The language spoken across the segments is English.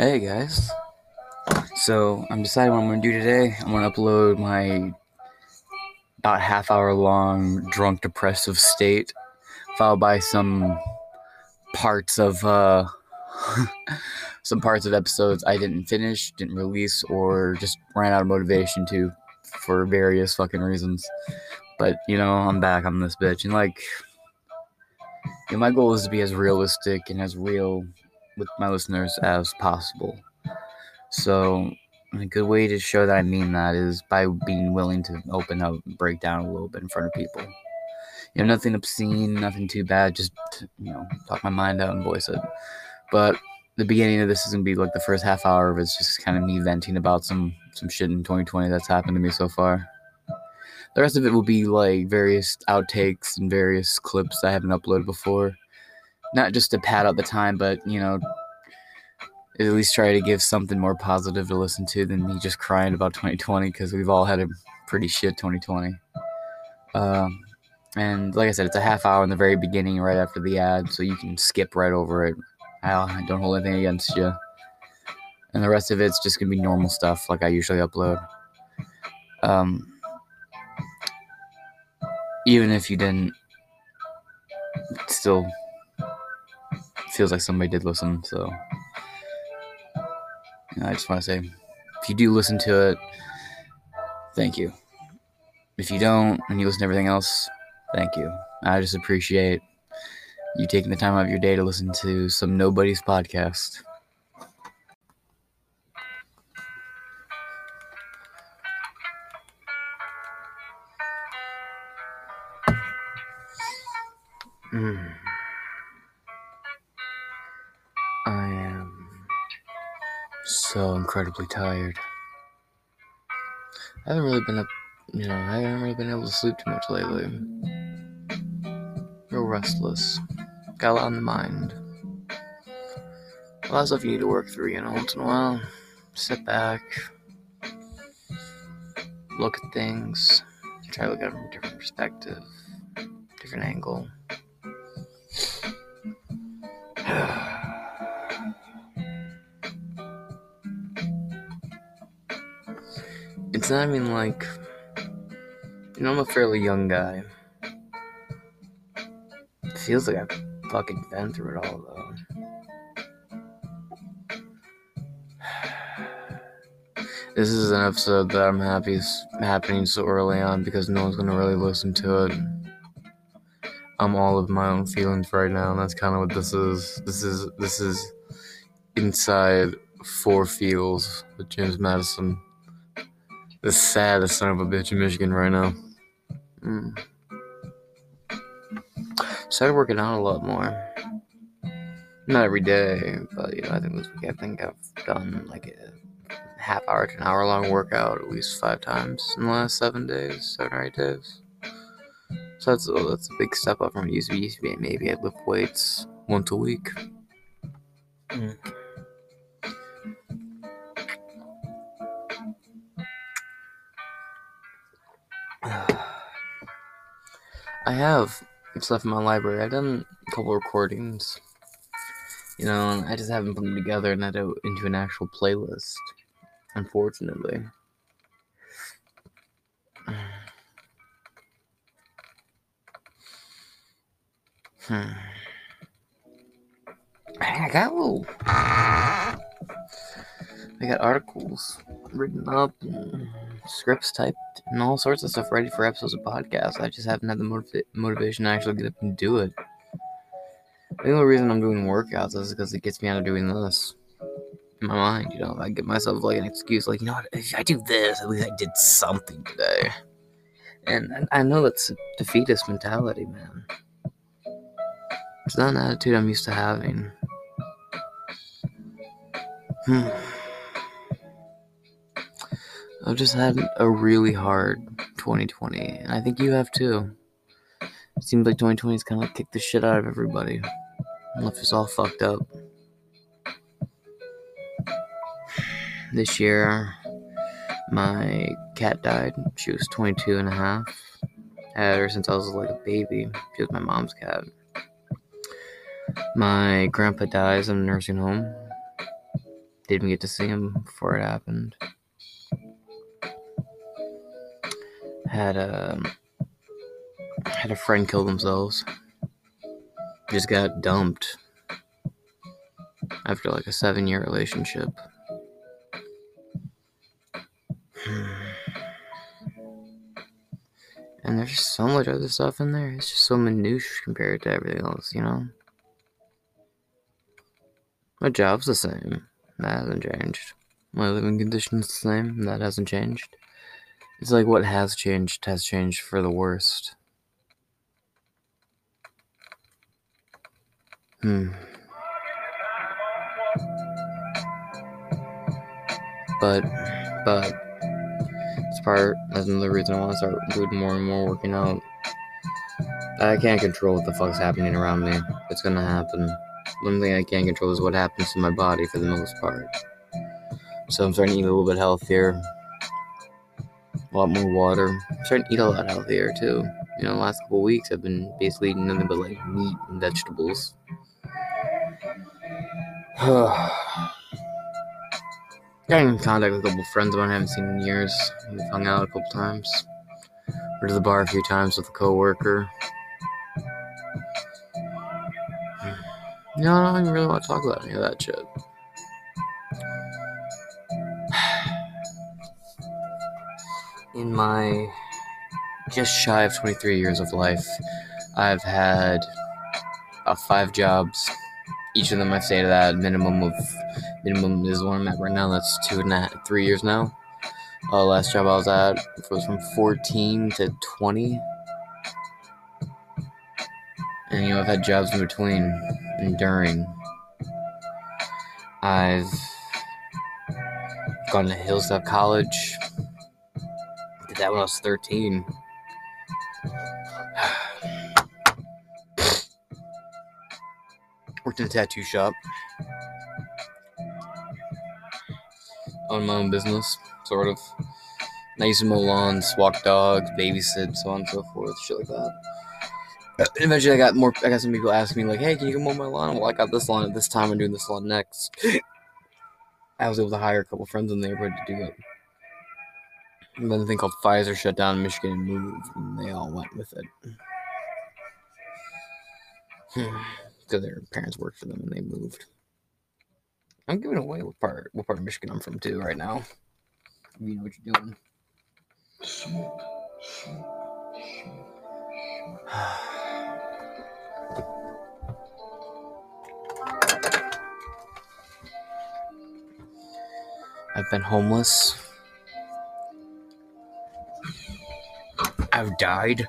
Hey guys. So I'm deciding what I'm gonna do today. I'm gonna upload my about half hour long drunk depressive state, followed by some parts of uh some parts of episodes I didn't finish, didn't release, or just ran out of motivation to for various fucking reasons. But you know, I'm back on this bitch and like you know, my goal is to be as realistic and as real with my listeners as possible. So, a good way to show that I mean that is by being willing to open up and break down a little bit in front of people. You know, nothing obscene, nothing too bad, just, you know, talk my mind out and voice it. But the beginning of this is gonna be like the first half hour of it's just kind of me venting about some some shit in 2020 that's happened to me so far. The rest of it will be like various outtakes and various clips I haven't uploaded before. Not just to pad out the time, but you know, at least try to give something more positive to listen to than me just crying about 2020 because we've all had a pretty shit 2020. Um, and like I said, it's a half hour in the very beginning, right after the ad, so you can skip right over it. I don't hold anything against you. And the rest of it's just gonna be normal stuff like I usually upload. Um, even if you didn't, still feels like somebody did listen. So know, I just want to say, if you do listen to it, thank you. If you don't, and you listen to everything else, thank you. I just appreciate you taking the time out of your day to listen to some nobody's podcast. So incredibly tired. I haven't really been up, you know, I haven't really been able to sleep too much lately. Real restless. Got a lot on the mind. A lot of stuff you need to work through, you know, once in a while. Sit back, look at things, try to look at it from a different perspective, different angle. It's not even like you know I'm a fairly young guy. It feels like I've fucking been through it all though. This is an episode that I'm happy is happening so early on because no one's gonna really listen to it. I'm all of my own feelings right now, and that's kind of what this is. This is this is inside four feels with James Madison the saddest son of a bitch in Michigan right now. Mm. Started working out a lot more. Not every day, but you know, I think this week I think I've done like a half hour to an hour long workout at least five times in the last seven days, seven or eight days. So that's oh, that's a big step up from it used to be. Used to be maybe I'd lift weights once a week. Mm. I have stuff in my library. I've done a couple recordings. You know, I just haven't put them together and that into an actual playlist. Unfortunately. Hmm. I got a little. I got articles written up, scripts typed and all sorts of stuff ready for episodes of podcasts. I just haven't had the motiv- motivation to actually get up and do it. The only reason I'm doing workouts is because it gets me out of doing this. In my mind, you know, I get myself like an excuse, like, you know what, if I do this, at least I did something today. And I know that's a defeatist mentality, man. It's not an attitude I'm used to having. Hmm. I've just had a really hard 2020, and I think you have too. It seems like 2020 has kind of kicked the shit out of everybody, and left us all fucked up. This year, my cat died. She was 22 and a half. I had her since I was like a baby. She was my mom's cat. My grandpa dies in a nursing home. Didn't get to see him before it happened. Had a um, had a friend kill themselves. Just got dumped after like a seven year relationship. And there's just so much other stuff in there. It's just so minute compared to everything else, you know? My job's the same. That hasn't changed. My living conditions the same. That hasn't changed. It's like what has changed has changed for the worst. Hmm. But, but, this part, that's another reason I want to start doing more and more working out. I can't control what the fuck's happening around me. It's gonna happen. One thing I can't control is what happens to my body for the most part. So I'm starting to eat a little bit healthier, lot more water. I'm starting to eat a lot healthier too. You know, last couple weeks I've been basically eating nothing but like meat and vegetables. Got in contact with a couple friends of mine I haven't seen in years. We've hung out a couple times. Went to the bar a few times with a coworker. No, I don't even really want to talk about any of that shit. My just shy of 23 years of life, I've had about five jobs. Each of them I've stayed at that minimum of minimum is one I'm at right now. That's two and a half, three years now. Uh, last job I was at was from 14 to 20. And, you know, I've had jobs in between and during. I've gone to Hillsdale College. That when I was 13. Worked in a tattoo shop. own my own business, sort of. To mow lawns, walk dogs, babysit, so on and so forth, shit like that. And eventually, I got more. I got some people asking me like, "Hey, can you come mow my lawn?" Well, I got this lawn at this time. I'm doing this lawn next. I was able to hire a couple friends in the neighborhood to do it. And then a thing called Pfizer shut down in Michigan and moved, and they all went with it. Because their parents worked for them and they moved. I'm giving away what part what part of Michigan I'm from too right now. You know what you're doing. I've been homeless. I've died.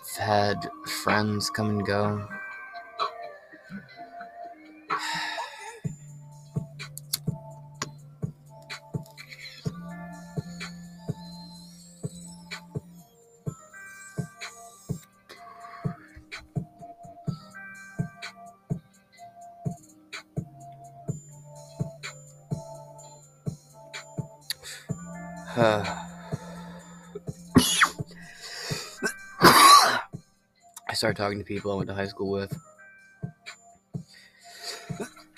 I've had friends come and go. Talking to people I went to high school with.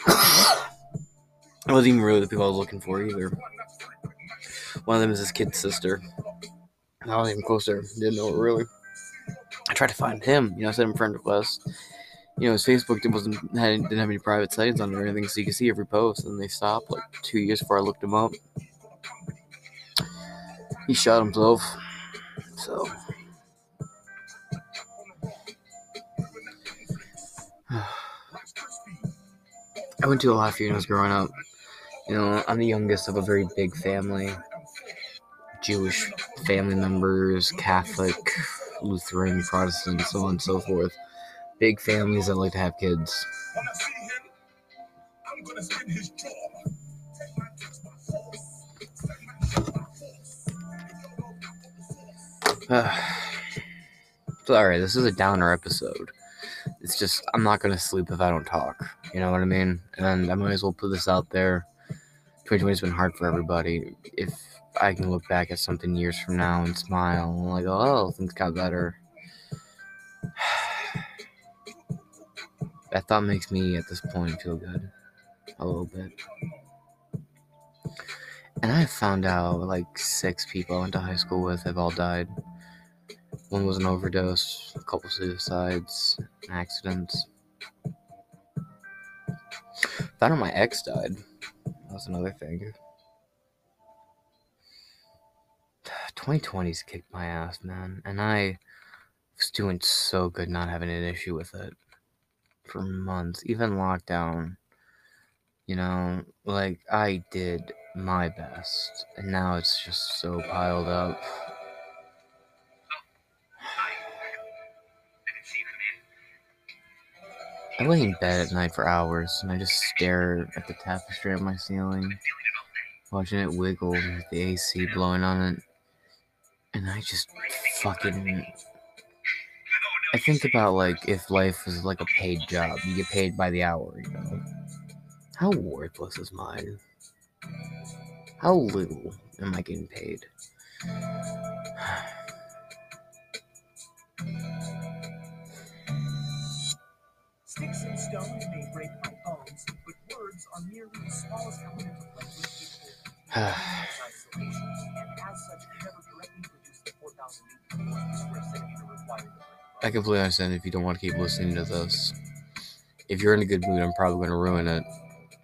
I wasn't even really the people I was looking for either. One of them is his kid's sister. And I wasn't even closer. Didn't know it really. I tried to find him. You know, I sent him friend request. You know, his Facebook wasn't had, didn't have any private settings on it or anything, so you could see every post. And they stopped like two years before I looked him up. He shot himself. Went to a lot of funerals growing up. You know, I'm the youngest of a very big family. Jewish family members, Catholic, Lutheran, Protestant, so on and so forth. Big families that like to have kids. Sorry, this is a downer episode it's just I'm not gonna sleep if I don't talk. You know what I mean? And I might as well put this out there. 2020's been hard for everybody. If I can look back at something years from now and smile and like, oh, things got better. that thought makes me at this point feel good a little bit. And I found out like six people I went to high school with have all died. One was an overdose, a couple suicides, accidents. Found out my ex died. That was another thing. 2020's kicked my ass, man. And I was doing so good not having an issue with it for months, even lockdown. You know, like I did my best, and now it's just so piled up. I lay in bed at night for hours and I just stare at the tapestry on my ceiling, watching it wiggle with the AC blowing on it. And I just fucking. I think about like if life was like a paid job, you get paid by the hour, you know? How worthless is mine? How little am I getting paid? I completely understand if you don't want to keep listening to this. If you're in a good mood, I'm probably going to ruin it.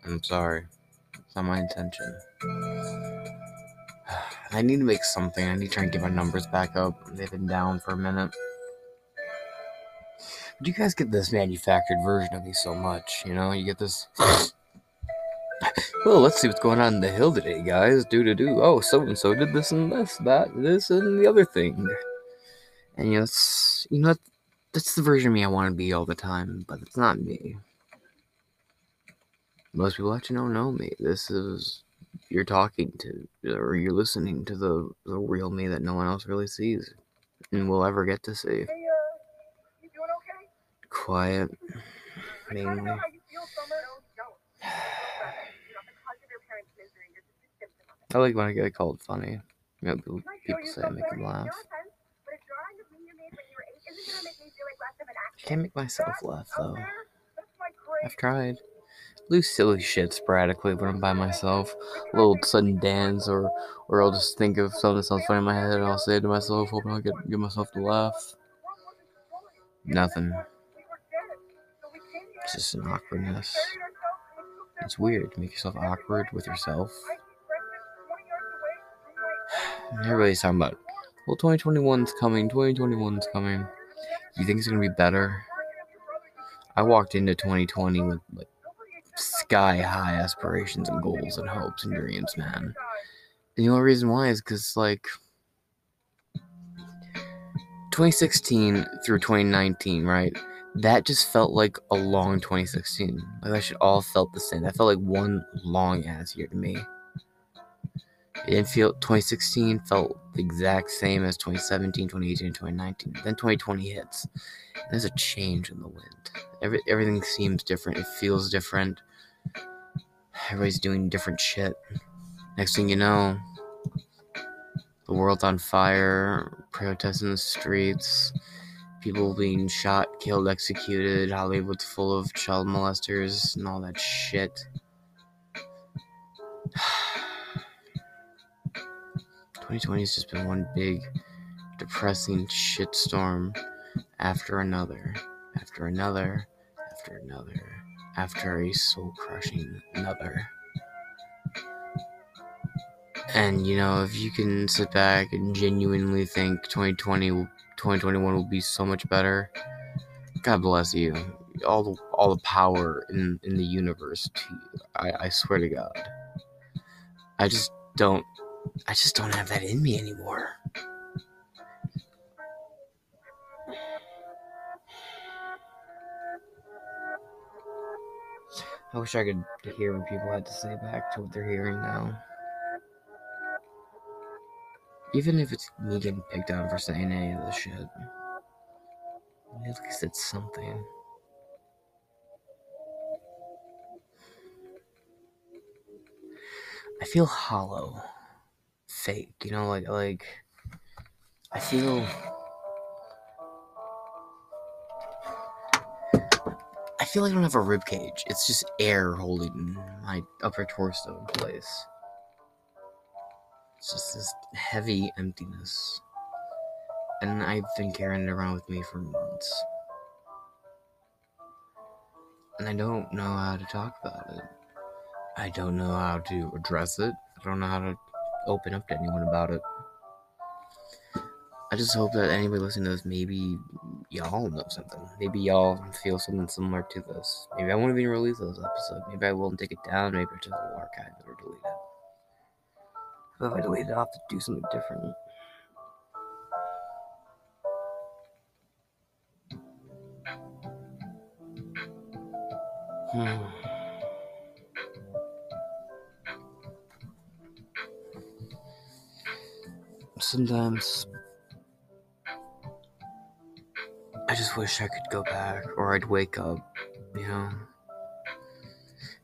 I'm sorry. It's not my intention. I need to make something. I need to try and get my numbers back up. They've been down for a minute. Do you guys get this manufactured version of me so much? You know, you get this. well, let's see what's going on in the hill today, guys. Do to do. Oh, so and so did this and this, that, this and the other thing. And you know, you know, that's the version of me I want to be all the time, but it's not me. Most people actually don't know me. This is you're talking to, or you're listening to the the real me that no one else really sees, and will ever get to see quiet, mainly. I like when I get called funny. You know, people, say I make them laugh. I can't make myself laugh though. I've tried. Do silly shit sporadically when I'm by myself. A little sudden dance, or or I'll just think of something that sounds funny in my head, and I'll say it to myself, hoping I'll get get myself to laugh. Nothing. It's just an awkwardness. It's weird to make yourself awkward with yourself. Everybody's talking about, well, 2021's coming, 2021's coming. You think it's gonna be better? I walked into 2020 with like sky high aspirations and goals and hopes and dreams, man. And the only reason why is because, like, 2016 through 2019, right? that just felt like a long 2016. Like that should all felt the same. That felt like one long ass year to me. It didn't feel 2016 felt the exact same as 2017, 2018, and 2019. Then 2020 hits. There's a change in the wind. Every, everything seems different. It feels different. Everybody's doing different shit. Next thing you know, the world's on fire, protests in the streets, people being shot, killed, executed, Hollywood's full of child molesters and all that shit. 2020 has just been one big depressing shitstorm after another, after another, after another, after a soul crushing another. And you know, if you can sit back and genuinely think 2020 will 2021 will be so much better. God bless you. All the all the power in in the universe to you. I, I swear to God. I just don't I just don't have that in me anymore. I wish I could hear what people had to say back to what they're hearing now. Even if it's me getting picked on for saying any of this shit, at least it's something. I feel hollow, fake. You know, like like I feel. I feel like I don't have a rib cage. It's just air holding my upper torso in place. It's just this heavy emptiness. And I've been carrying it around with me for months. And I don't know how to talk about it. I don't know how to address it. I don't know how to open up to anyone about it. I just hope that anybody listening to this, maybe y'all know something. Maybe y'all feel something similar to this. Maybe I won't even release this episode. Maybe I won't take it down. Maybe I just will archive it or delete it. But if I delete it, I'll have to do something different. Hmm. Sometimes I just wish I could go back or I'd wake up, you know.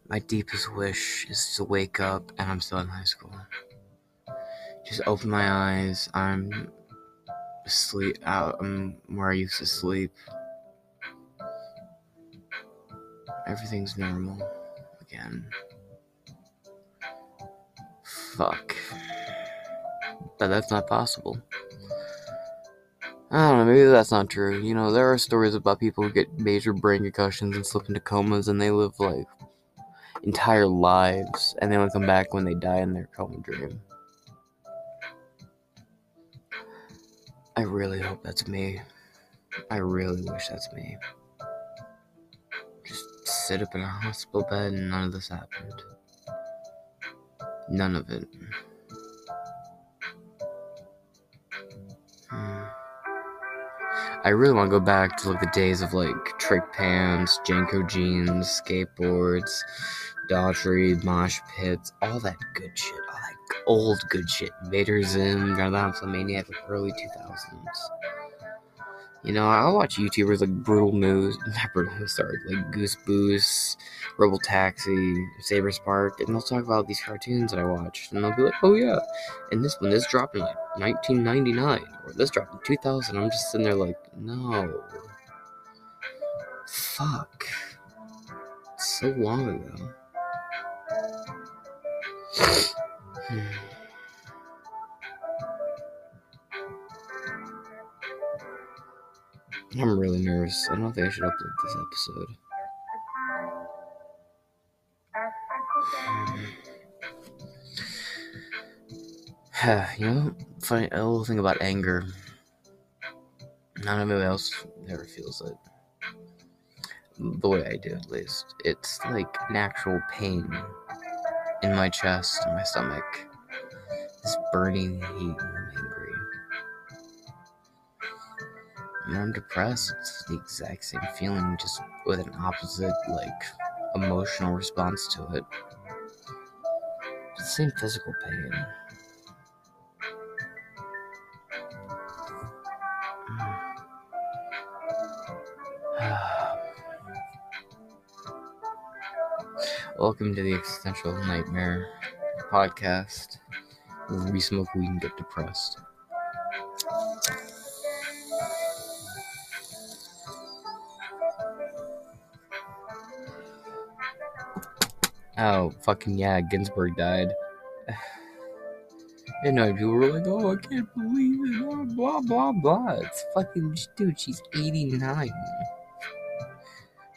My deepest wish is to wake up and I'm still in high school. Just open my eyes, I'm asleep out I'm where I used to sleep. Everything's normal again. Fuck. But that's not possible. I don't know, maybe that's not true. You know, there are stories about people who get major brain concussions and slip into comas and they live like entire lives and they only come back when they die in their coma dream. I really hope that's me. I really wish that's me. Just sit up in a hospital bed and none of this happened. None of it. I really want to go back to like the days of like Tripp pants, JNCO jeans, skateboards, dodgery, mosh pits, all that good shit, all that old good shit. Vader Zim, Maniac, like early 2000s. You know, I'll watch YouTubers like Brutal News, not Brutal News, sorry, like Goose Boost, Rebel Taxi, SaberSpark, and they'll talk about these cartoons that I watched, and they'll be like, oh yeah, and this one, this dropped in like 1999, or this dropped in 2000. I'm just sitting there like, no. Fuck. So long ago. Hmm. I'm really nervous. I don't think I should upload this episode. you know, funny a little thing about anger. Not everybody else ever feels it. The way I do, at least. It's like an actual pain in my chest and my stomach. This burning heat when I'm depressed, it's the exact same feeling, just with an opposite, like, emotional response to it. The same physical pain. Welcome to the Existential Nightmare podcast where we smoke weed and get depressed. Oh, fucking yeah, Ginsburg died. And know people were like, oh, I can't believe it, blah, blah, blah. It's fucking, dude, she's 89.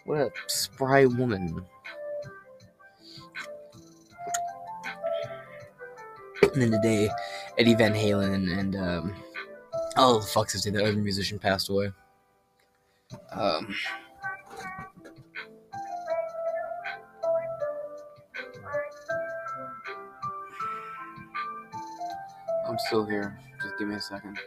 What a spry woman. And then today, Eddie Van Halen and, um, oh, the fuck's his name, the other musician passed away. Um, I'm still here. Just give me a second.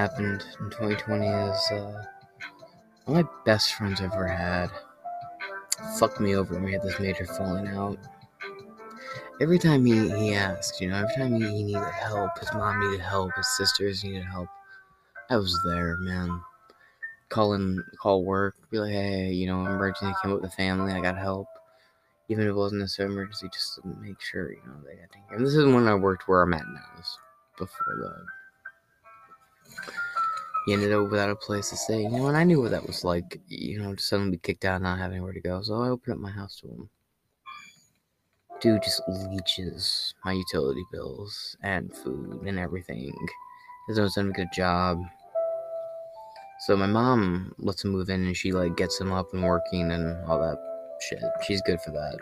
Happened in 2020 is uh, my best friends ever had fucked me over we had this major falling out. Every time he, he asked, you know, every time he, he needed help, his mom needed help, his sisters needed help, I was there, man. Call in, call work, be like, hey, you know, emergency came up with the family, I got help. Even if it wasn't a emergency, just to make sure, you know, they got taken care of. This is when I worked where I'm at now, before that he ended up without a place to stay. You know, and I knew what that was like, you know, to suddenly be kicked out and not having anywhere to go. So I opened up my house to him. Dude just leeches my utility bills and food and everything. He doesn't send a good job. So my mom lets him move in and she like gets him up and working and all that shit. She's good for that.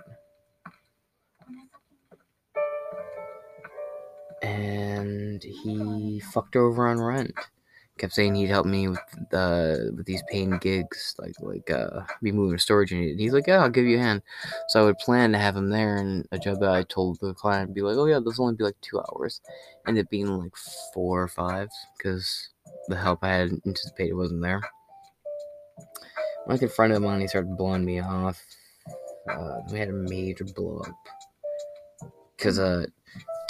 And he fucked over on rent kept saying he'd help me with the with these paying gigs, like like uh be moving storage unit. And he's like, yeah, I'll give you a hand. So I would plan to have him there, and a job that I told the client be like, oh yeah, this will only be like two hours, ended up being like four or five because the help I had anticipated wasn't there. When I confronted him on, he started blowing me off. Uh, we had a major blow up because uh,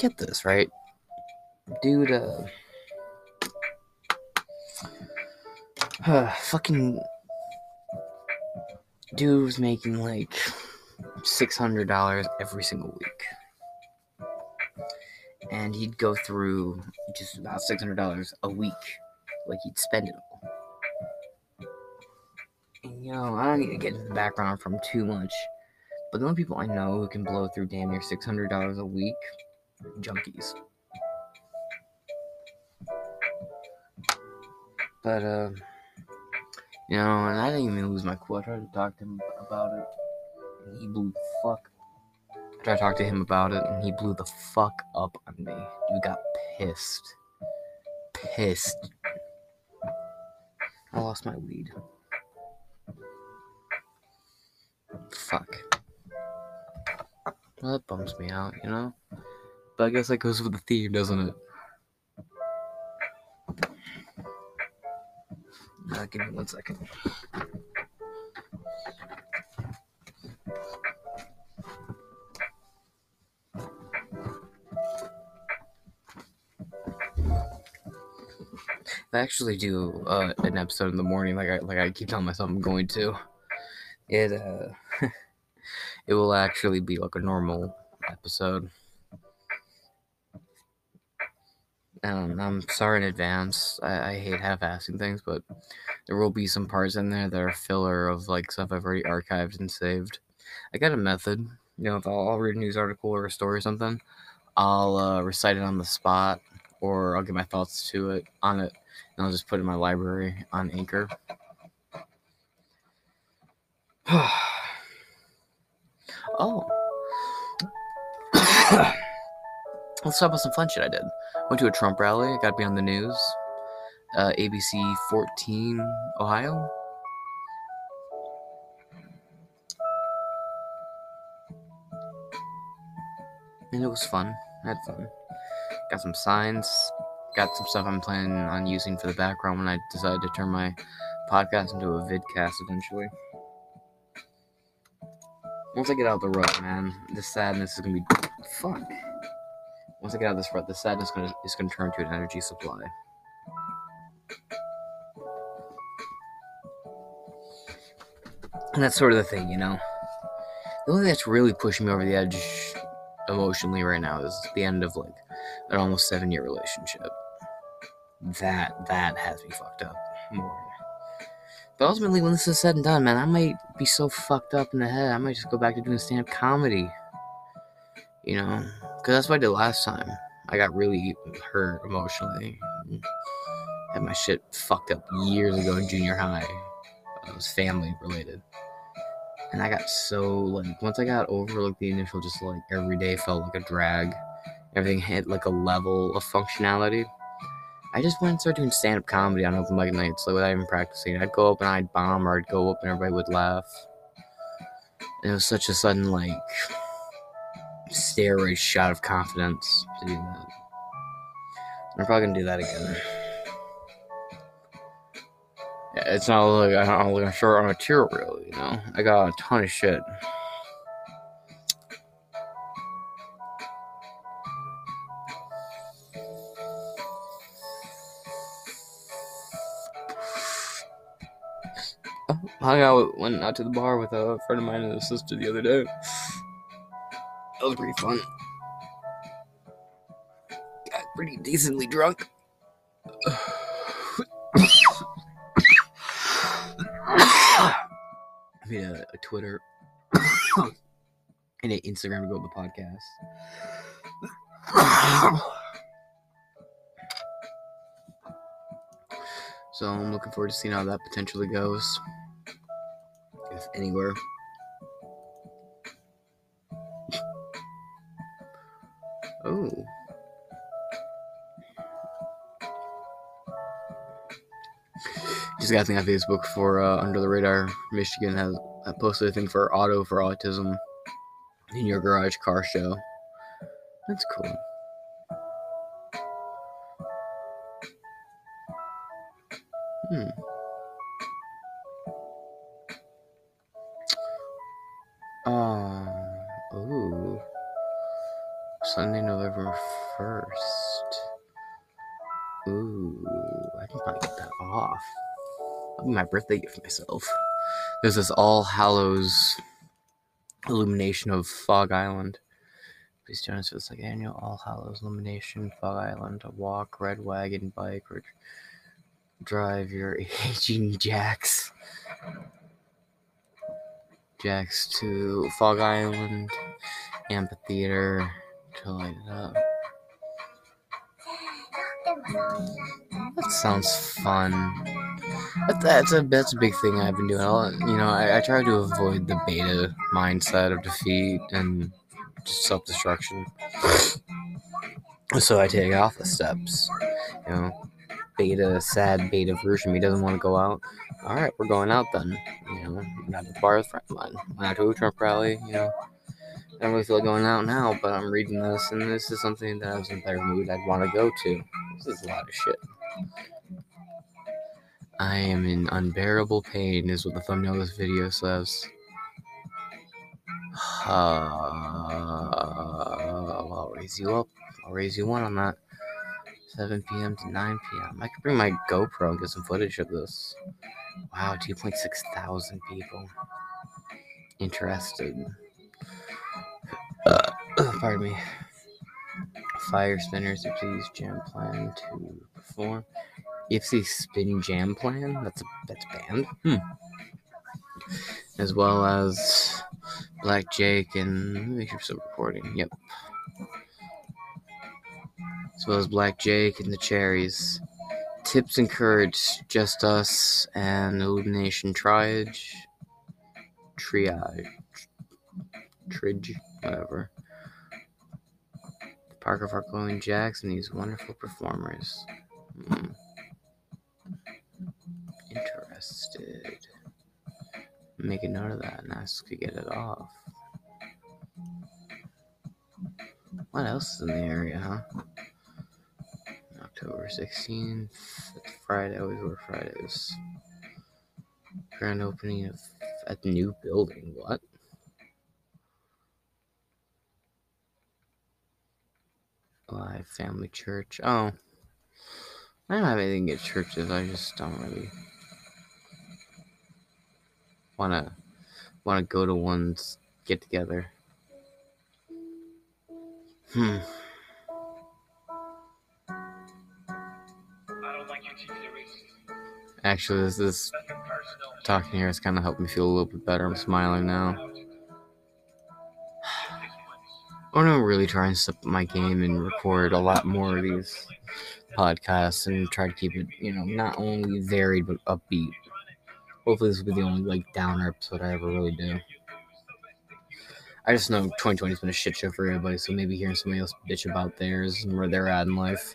get this right, dude. Uh fucking dude was making like six hundred dollars every single week, and he'd go through just about six hundred dollars a week, like he'd spend it all. And you know, I don't need to get into the background from too much, but the only people I know who can blow through damn near six hundred dollars a week, junkies. But uh you know, and I didn't even lose my cool. I tried to talk to him about it, and he blew the fuck. I tried to talk to him about it, and he blew the fuck up on me. You got pissed. Pissed. I lost my weed. Fuck. Well, that bums me out, you know? But I guess that goes with the theme, doesn't it? Uh, give me one second. I actually do uh, an episode in the morning, like I like I keep telling myself I'm going to. It uh, it will actually be like a normal episode. Um, I'm sorry in advance. I, I hate half-assing things, but there will be some parts in there that are filler of like stuff I've already archived and saved. I got a method. You know, if I'll, I'll read a news article or a story or something, I'll uh, recite it on the spot, or I'll get my thoughts to it on it, and I'll just put it in my library on Anchor. oh. Let's talk about some fun shit I did. Went to a Trump rally. Got to be on the news. Uh, ABC 14, Ohio. And it was fun. I had fun. Got some signs. Got some stuff I'm planning on using for the background when I decide to turn my podcast into a vidcast eventually. Once I get out the rut, man, this sadness is gonna be fun. Once I get out of this rut, the sadness is gonna, is gonna turn to an energy supply. And that's sort of the thing, you know. The only thing that's really pushing me over the edge emotionally right now is the end of like an almost seven year relationship. That that has me fucked up more. But ultimately, when this is said and done, man, I might be so fucked up in the head, I might just go back to doing stand up comedy. You know, because that's what I did last time. I got really hurt emotionally. Had my shit fucked up years ago in junior high. It was family related. And I got so, like, once I got over, like, the initial just, like, every day felt like a drag. Everything hit, like, a level of functionality. I just went and started doing stand up comedy on open mic nights, like, without even practicing. I'd go up and I'd bomb, or I'd go up and everybody would laugh. And it was such a sudden, like, steroid shot of confidence to do that. I'm probably gonna do that again. It's not like I'm short on material, you know. I got a ton of shit. Oh, hung out, went out to the bar with a friend of mine and his sister the other day. That was pretty fun. Got pretty decently drunk. I made a, a Twitter and an Instagram to go with the podcast. so I'm looking forward to seeing how that potentially goes. If anywhere. Oh. Just got a thing on Facebook for uh, Under the Radar. Michigan has I posted a thing for Auto for Autism in your garage car show. That's cool. Hmm. Sunday, first. Ooh, I can probably get that off. That'll be my birthday gift myself. There's this All Hallows illumination of Frog Island. Please join us for this like annual All Hallows illumination, Frog Island. A walk, red wagon, bike, or drive your aging jacks. Jacks to Frog Island amphitheater to light it up. That sounds fun. That, that's a that's a big thing I've been doing. I'll, you know, I, I try to avoid the beta mindset of defeat and just self destruction. So I take off the steps. You know, beta sad beta version me doesn't want to go out. All right, we're going out then. You know, at the bar with friend of mine. Out to a Trump rally. You know, I don't really feel like going out now, but I'm reading this, and this is something that I was in a better mood. I'd want to go to. This is a lot of shit. I am in unbearable pain, is what the thumbnail of this video says. Uh, I'll raise you up. I'll raise you one on that. 7 p.m. to 9 p.m. I could bring my GoPro and get some footage of this. Wow, 2.6 thousand people interested. Uh, pardon me. Fire spinners, please jam plan to perform. EFC Spin Jam Plan. That's a that's a band. Hmm. As well as Black Jake and make sure some recording. Yep. As well as Black Jake and the Cherries. Tips encouraged just us and Illumination Triage. Triage. Tridge. Whatever. Park of our glowing jacks and these wonderful performers. Hmm interested. Make a note of that and ask to get it off. What else is in the area, huh? October 16th. It's Friday. Always work Fridays. Grand opening of the new building. What? Live Family Church. Oh. I don't have anything at churches. I just don't really wanna wanna go to one's get together. Hmm. Actually, this is talking here has kind of helped me feel a little bit better. I'm smiling now. Oh, I want to really try and step my game and record a lot more of these podcasts and try to keep it, you know, not only varied but upbeat. Hopefully, this will be the only like downer episode I ever really do. I just know 2020 has been a shit show for everybody, so maybe hearing somebody else bitch about theirs and where they're at in life,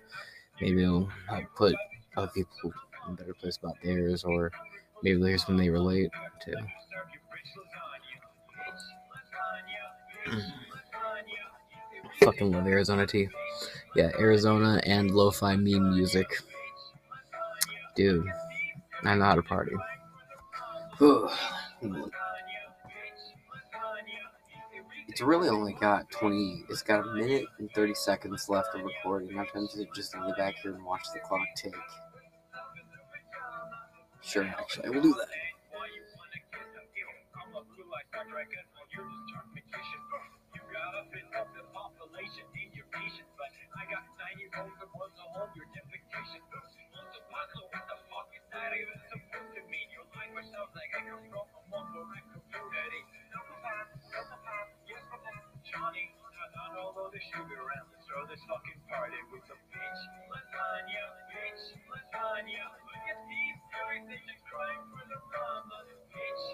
maybe it'll help put other people in a better place about theirs, or maybe they'll hear something they relate to. Fucking love Arizona tea. Yeah, Arizona and lo fi meme music. Dude, I know how to party. it's really only got 20, it's got a minute and 30 seconds left of recording. I'm tempted to just lay back here and watch the clock tick. Sure, actually, I will do that patient, but I got 90 pounds of ones all of your defecation. Once upon what the fuck is that even supposed to mean? Your language sounds like it comes from a mumble rap community. Double pop, double yes, but that's Johnny. Not, not all of the sugar around. Let's throw this fucking party with some bitch lasagna, bitch lasagna. Look at these guys, they just crying for the mama, bitch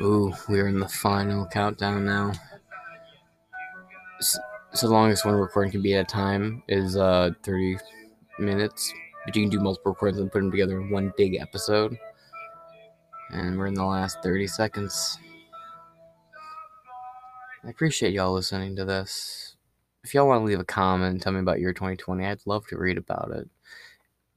Ooh, we're in the final countdown now. So long as one recording can be at a time is uh 30 minutes, but you can do multiple recordings and put them together in one big episode. And we're in the last 30 seconds. I appreciate y'all listening to this. If y'all want to leave a comment and tell me about your 2020, I'd love to read about it.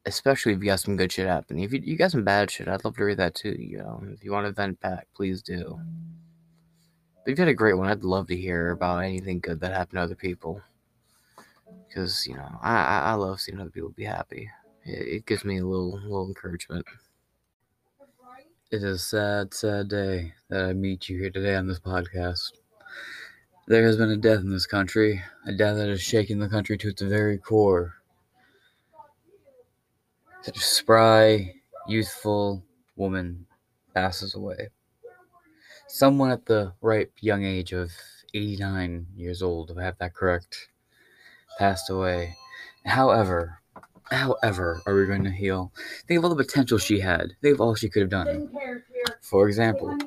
Especially if you got some good shit happening. If you, you got some bad shit, I'd love to read that too. You know, if you want to vent back, please do. But you've had a great one. I'd love to hear about anything good that happened to other people. Because, you know, I, I, I love seeing other people be happy. It, it gives me a little little encouragement. It is a sad, sad day that I meet you here today on this podcast. There has been a death in this country, a death that has shaken the country to its very core. Such a spry, youthful woman passes away. Someone at the ripe young age of 89 years old, if I have that correct, passed away. However, however, are we going to heal? Think of all the potential she had. Think of all she could have done. For example,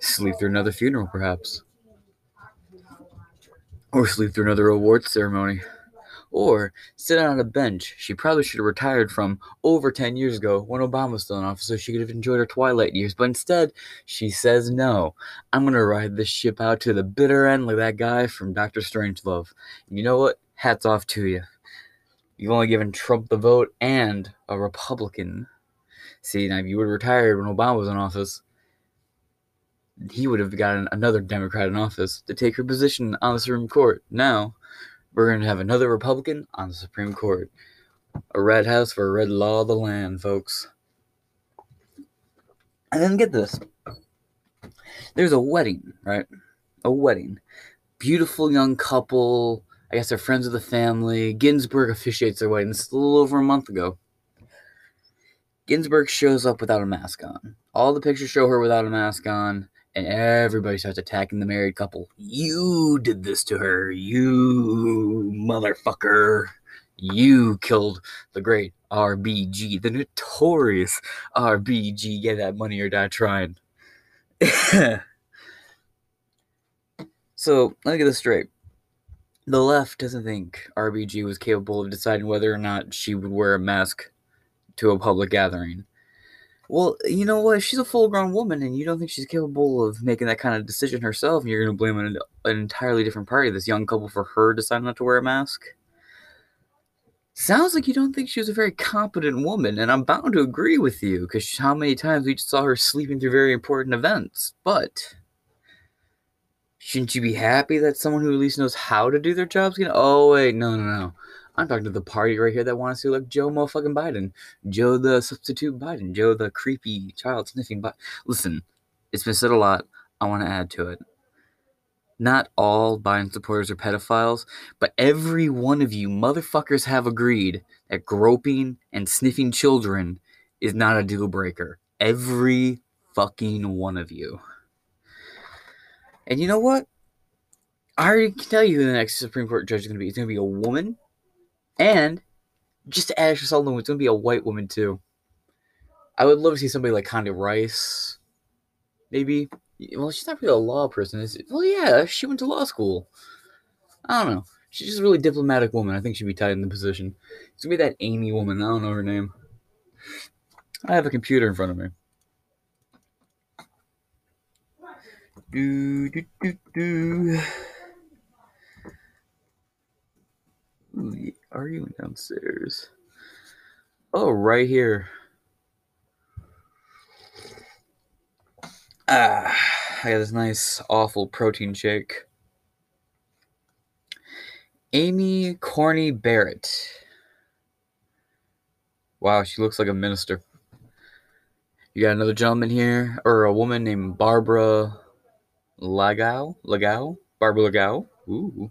sleep through another funeral, perhaps or sleep through another awards ceremony, or sit on a bench she probably should have retired from over 10 years ago when Obama was still in office so she could have enjoyed her twilight years. But instead, she says, No, I'm going to ride this ship out to the bitter end like that guy from Doctor Strangelove. You know what? Hats off to you. You've only given Trump the vote and a Republican. See, now if you would have retired when Obama was in office, he would have gotten another Democrat in office to take her position on the Supreme Court. Now, we're going to have another Republican on the Supreme Court. A red house for a red law of the land, folks. And then get this there's a wedding, right? A wedding. Beautiful young couple. I guess they're friends of the family. Ginsburg officiates their wedding. It's a little over a month ago. Ginsburg shows up without a mask on. All the pictures show her without a mask on and everybody starts attacking the married couple. You did this to her, you motherfucker. You killed the great RBG, the notorious RBG. Get that money or die trying. so, let me get this straight. The left doesn't think RBG was capable of deciding whether or not she would wear a mask to a public gathering. Well, you know what? If she's a full grown woman and you don't think she's capable of making that kind of decision herself, and you're going to blame an, an entirely different party, this young couple, for her deciding not to wear a mask? Sounds like you don't think she was a very competent woman, and I'm bound to agree with you, because how many times we just saw her sleeping through very important events. But shouldn't you be happy that someone who at least knows how to do their job's gonna? Oh wait, no, no, no. I'm talking to the party right here that wants to elect Joe motherfucking Biden. Joe the substitute Biden. Joe the creepy child sniffing Biden. Listen, it's been said a lot. I want to add to it. Not all Biden supporters are pedophiles, but every one of you motherfuckers have agreed that groping and sniffing children is not a deal breaker. Every fucking one of you. And you know what? I already can tell you who the next Supreme Court judge is going to be. It's going to be a woman and just to add yourself, to it's going to be a white woman too. I would love to see somebody like Condi Rice, maybe. Well, she's not really a law person, is it? Well, yeah, she went to law school. I don't know. She's just a really diplomatic woman. I think she'd be tied in the position. It's gonna be that Amy woman. I don't know her name. I have a computer in front of me. Do do do do. Are you downstairs? Oh, right here. Ah, I got this nice, awful protein shake. Amy Coney Barrett. Wow, she looks like a minister. You got another gentleman here, or a woman named Barbara Lagoa? Lagoa? Barbara Lagoa? Ooh.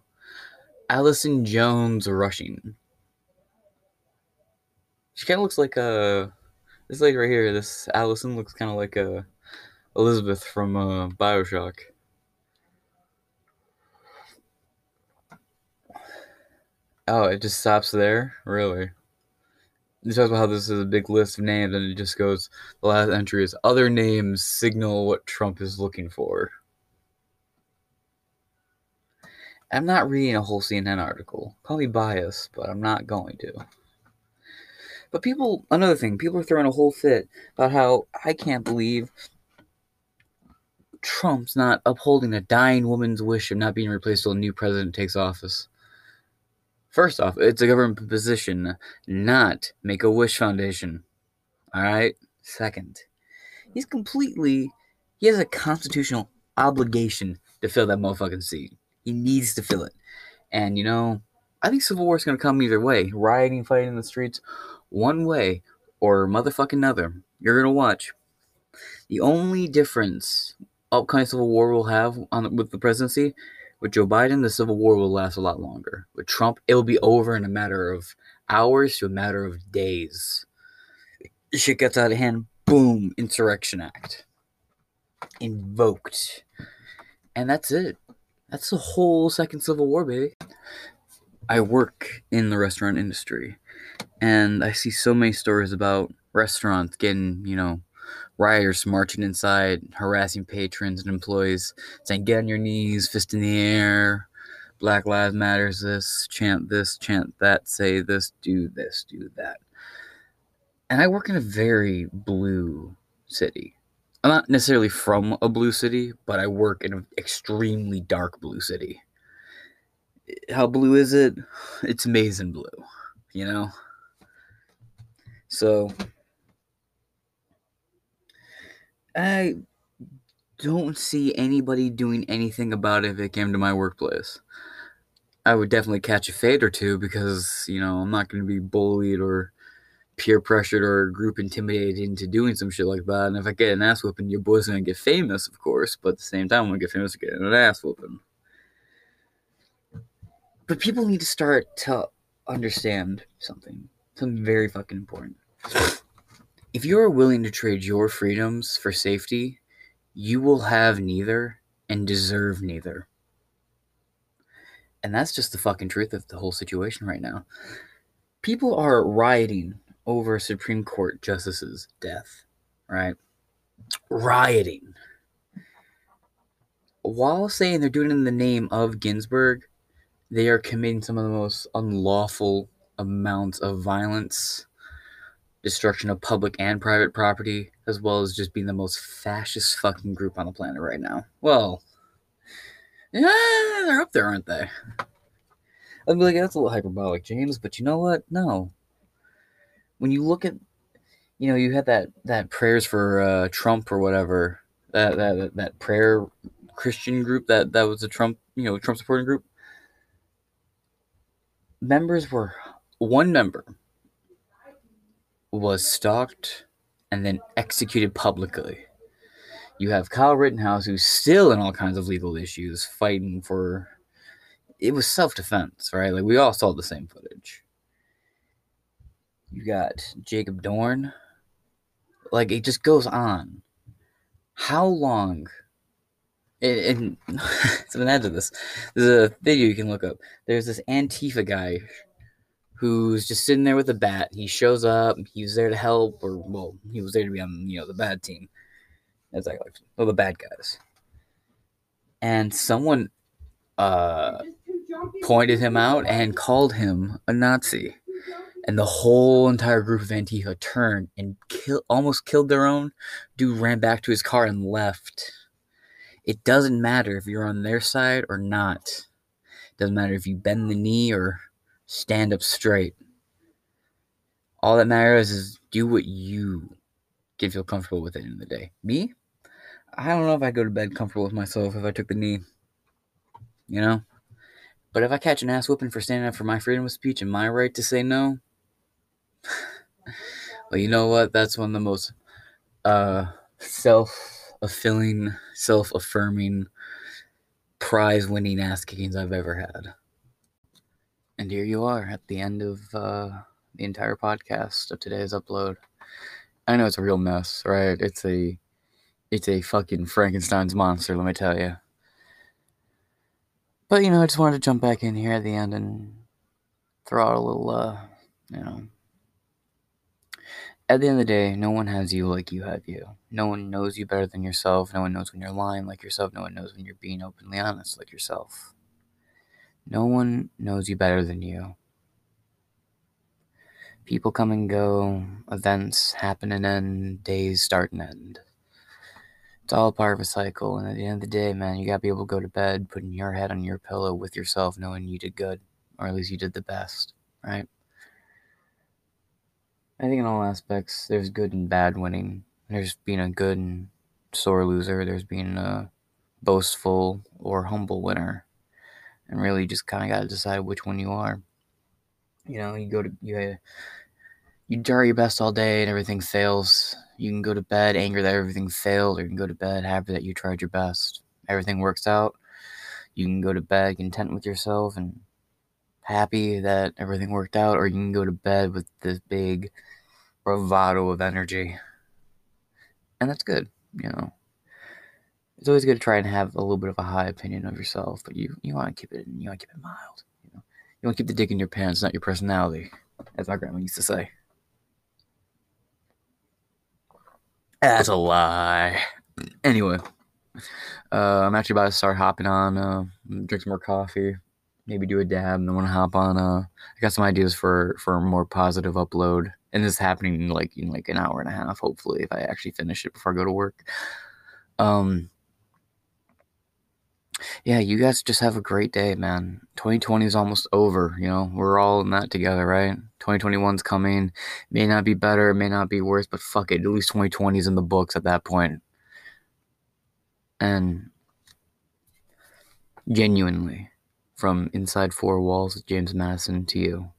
Allison Jones Rushing. She kind of looks like a. This lady right here, this Allison looks kind of like a Elizabeth from uh, Bioshock. Oh, it just stops there? Really? It talks about how this is a big list of names, and it just goes. The last entry is other names signal what Trump is looking for. I'm not reading a whole CNN article. Probably biased, but I'm not going to. But people, another thing, people are throwing a whole fit about how I can't believe Trump's not upholding a dying woman's wish of not being replaced till a new president takes office. First off, it's a government position, not Make a Wish Foundation. Alright? Second, he's completely, he has a constitutional obligation to fill that motherfucking seat. He needs to fill it. And, you know, I think Civil War is going to come either way rioting, fighting in the streets, one way or motherfucking another. You're going to watch. The only difference upcoming Civil War will have on with the presidency with Joe Biden, the Civil War will last a lot longer. With Trump, it will be over in a matter of hours to a matter of days. Shit gets out of hand, boom, Insurrection Act. Invoked. And that's it. That's the whole second Civil War, baby. I work in the restaurant industry, and I see so many stories about restaurants getting, you know, rioters marching inside, harassing patrons and employees, saying, Get on your knees, fist in the air, Black Lives Matters this, chant this, chant that, say this, do this, do that. And I work in a very blue city. I'm not necessarily from a blue city, but I work in an extremely dark blue city. How blue is it? It's amazing blue, you know? So, I don't see anybody doing anything about it if it came to my workplace. I would definitely catch a fade or two because, you know, I'm not going to be bullied or peer pressured or group intimidated into doing some shit like that. And if I get an ass whooping, your boy's to get famous, of course, but at the same time, I'm to get famous for getting an ass whooping. But people need to start to understand something, something very fucking important. If you are willing to trade your freedoms for safety, you will have neither and deserve neither. And that's just the fucking truth of the whole situation right now. People are rioting over a Supreme Court justice's death, right? Rioting. While saying they're doing it in the name of Ginsburg, they are committing some of the most unlawful amounts of violence, destruction of public and private property, as well as just being the most fascist fucking group on the planet right now. Well, yeah, they're up there, aren't they? I'd be like, that's a little hyperbolic, James, but you know what? No. When you look at, you know, you had that that prayers for uh, Trump or whatever, that that that prayer Christian group that that was a Trump, you know, Trump supporting group. Members were one member was stalked and then executed publicly. You have Kyle Rittenhouse, who's still in all kinds of legal issues, fighting for. It was self defense, right? Like, we all saw the same footage. You got Jacob Dorn. Like, it just goes on. How long? And, and to add to this, there's a video you can look up. There's this Antifa guy who's just sitting there with a bat. He shows up. He was there to help, or well, he was there to be on you know the bad team, as I like, well, the bad guys. And someone uh, pointed him out and called him a Nazi, and the whole entire group of Antifa turned and kill, almost killed their own dude. Ran back to his car and left. It doesn't matter if you're on their side or not. It doesn't matter if you bend the knee or stand up straight. All that matters is do what you can feel comfortable with at the end of the day. Me, I don't know if I go to bed comfortable with myself if I took the knee. You know? But if I catch an ass whooping for standing up for my freedom of speech and my right to say no, well, you know what? That's one of the most uh, self fulfilling, self affirming, prize winning ass kickings I've ever had. And here you are at the end of uh, the entire podcast of today's upload. I know it's a real mess, right? It's a it's a fucking Frankenstein's monster, let me tell you. But you know, I just wanted to jump back in here at the end and throw out a little, uh, you know. At the end of the day, no one has you like you have you. No one knows you better than yourself. No one knows when you're lying like yourself. No one knows when you're being openly honest like yourself. No one knows you better than you. People come and go, events happen and end, days start and end. It's all part of a cycle, and at the end of the day, man, you gotta be able to go to bed putting your head on your pillow with yourself, knowing you did good, or at least you did the best, right? I think in all aspects, there's good and bad winning. There's being a good and sore loser. There's being a boastful or humble winner, and really, just kind of gotta decide which one you are. You know, you go to you you try your best all day and everything fails. You can go to bed angry that everything failed, or you can go to bed happy that you tried your best. Everything works out. You can go to bed content with yourself and happy that everything worked out, or you can go to bed with this big bravado of energy. And that's good, you know. It's always good to try and have a little bit of a high opinion of yourself, but you, you want to keep it you want to keep it mild. You know, you want to keep the dick in your pants, not your personality, as my grandma used to say. That's a lie. Anyway, uh, I'm actually about to start hopping on, uh, drink some more coffee, maybe do a dab, and then want to hop on. Uh, I got some ideas for for a more positive upload, and this is happening in like in like an hour and a half, hopefully, if I actually finish it before I go to work. Um, yeah, you guys just have a great day, man. 2020 is almost over, you know. We're all in that together, right? 2021's coming. May not be better, may not be worse, but fuck it. At least 2020 is in the books at that point. And genuinely, from inside four walls, James Madison to you,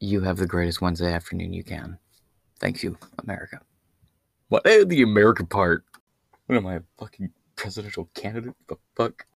you have the greatest Wednesday afternoon you can. Thank you, America. What? The American part. What am I, a fucking presidential candidate? The fuck?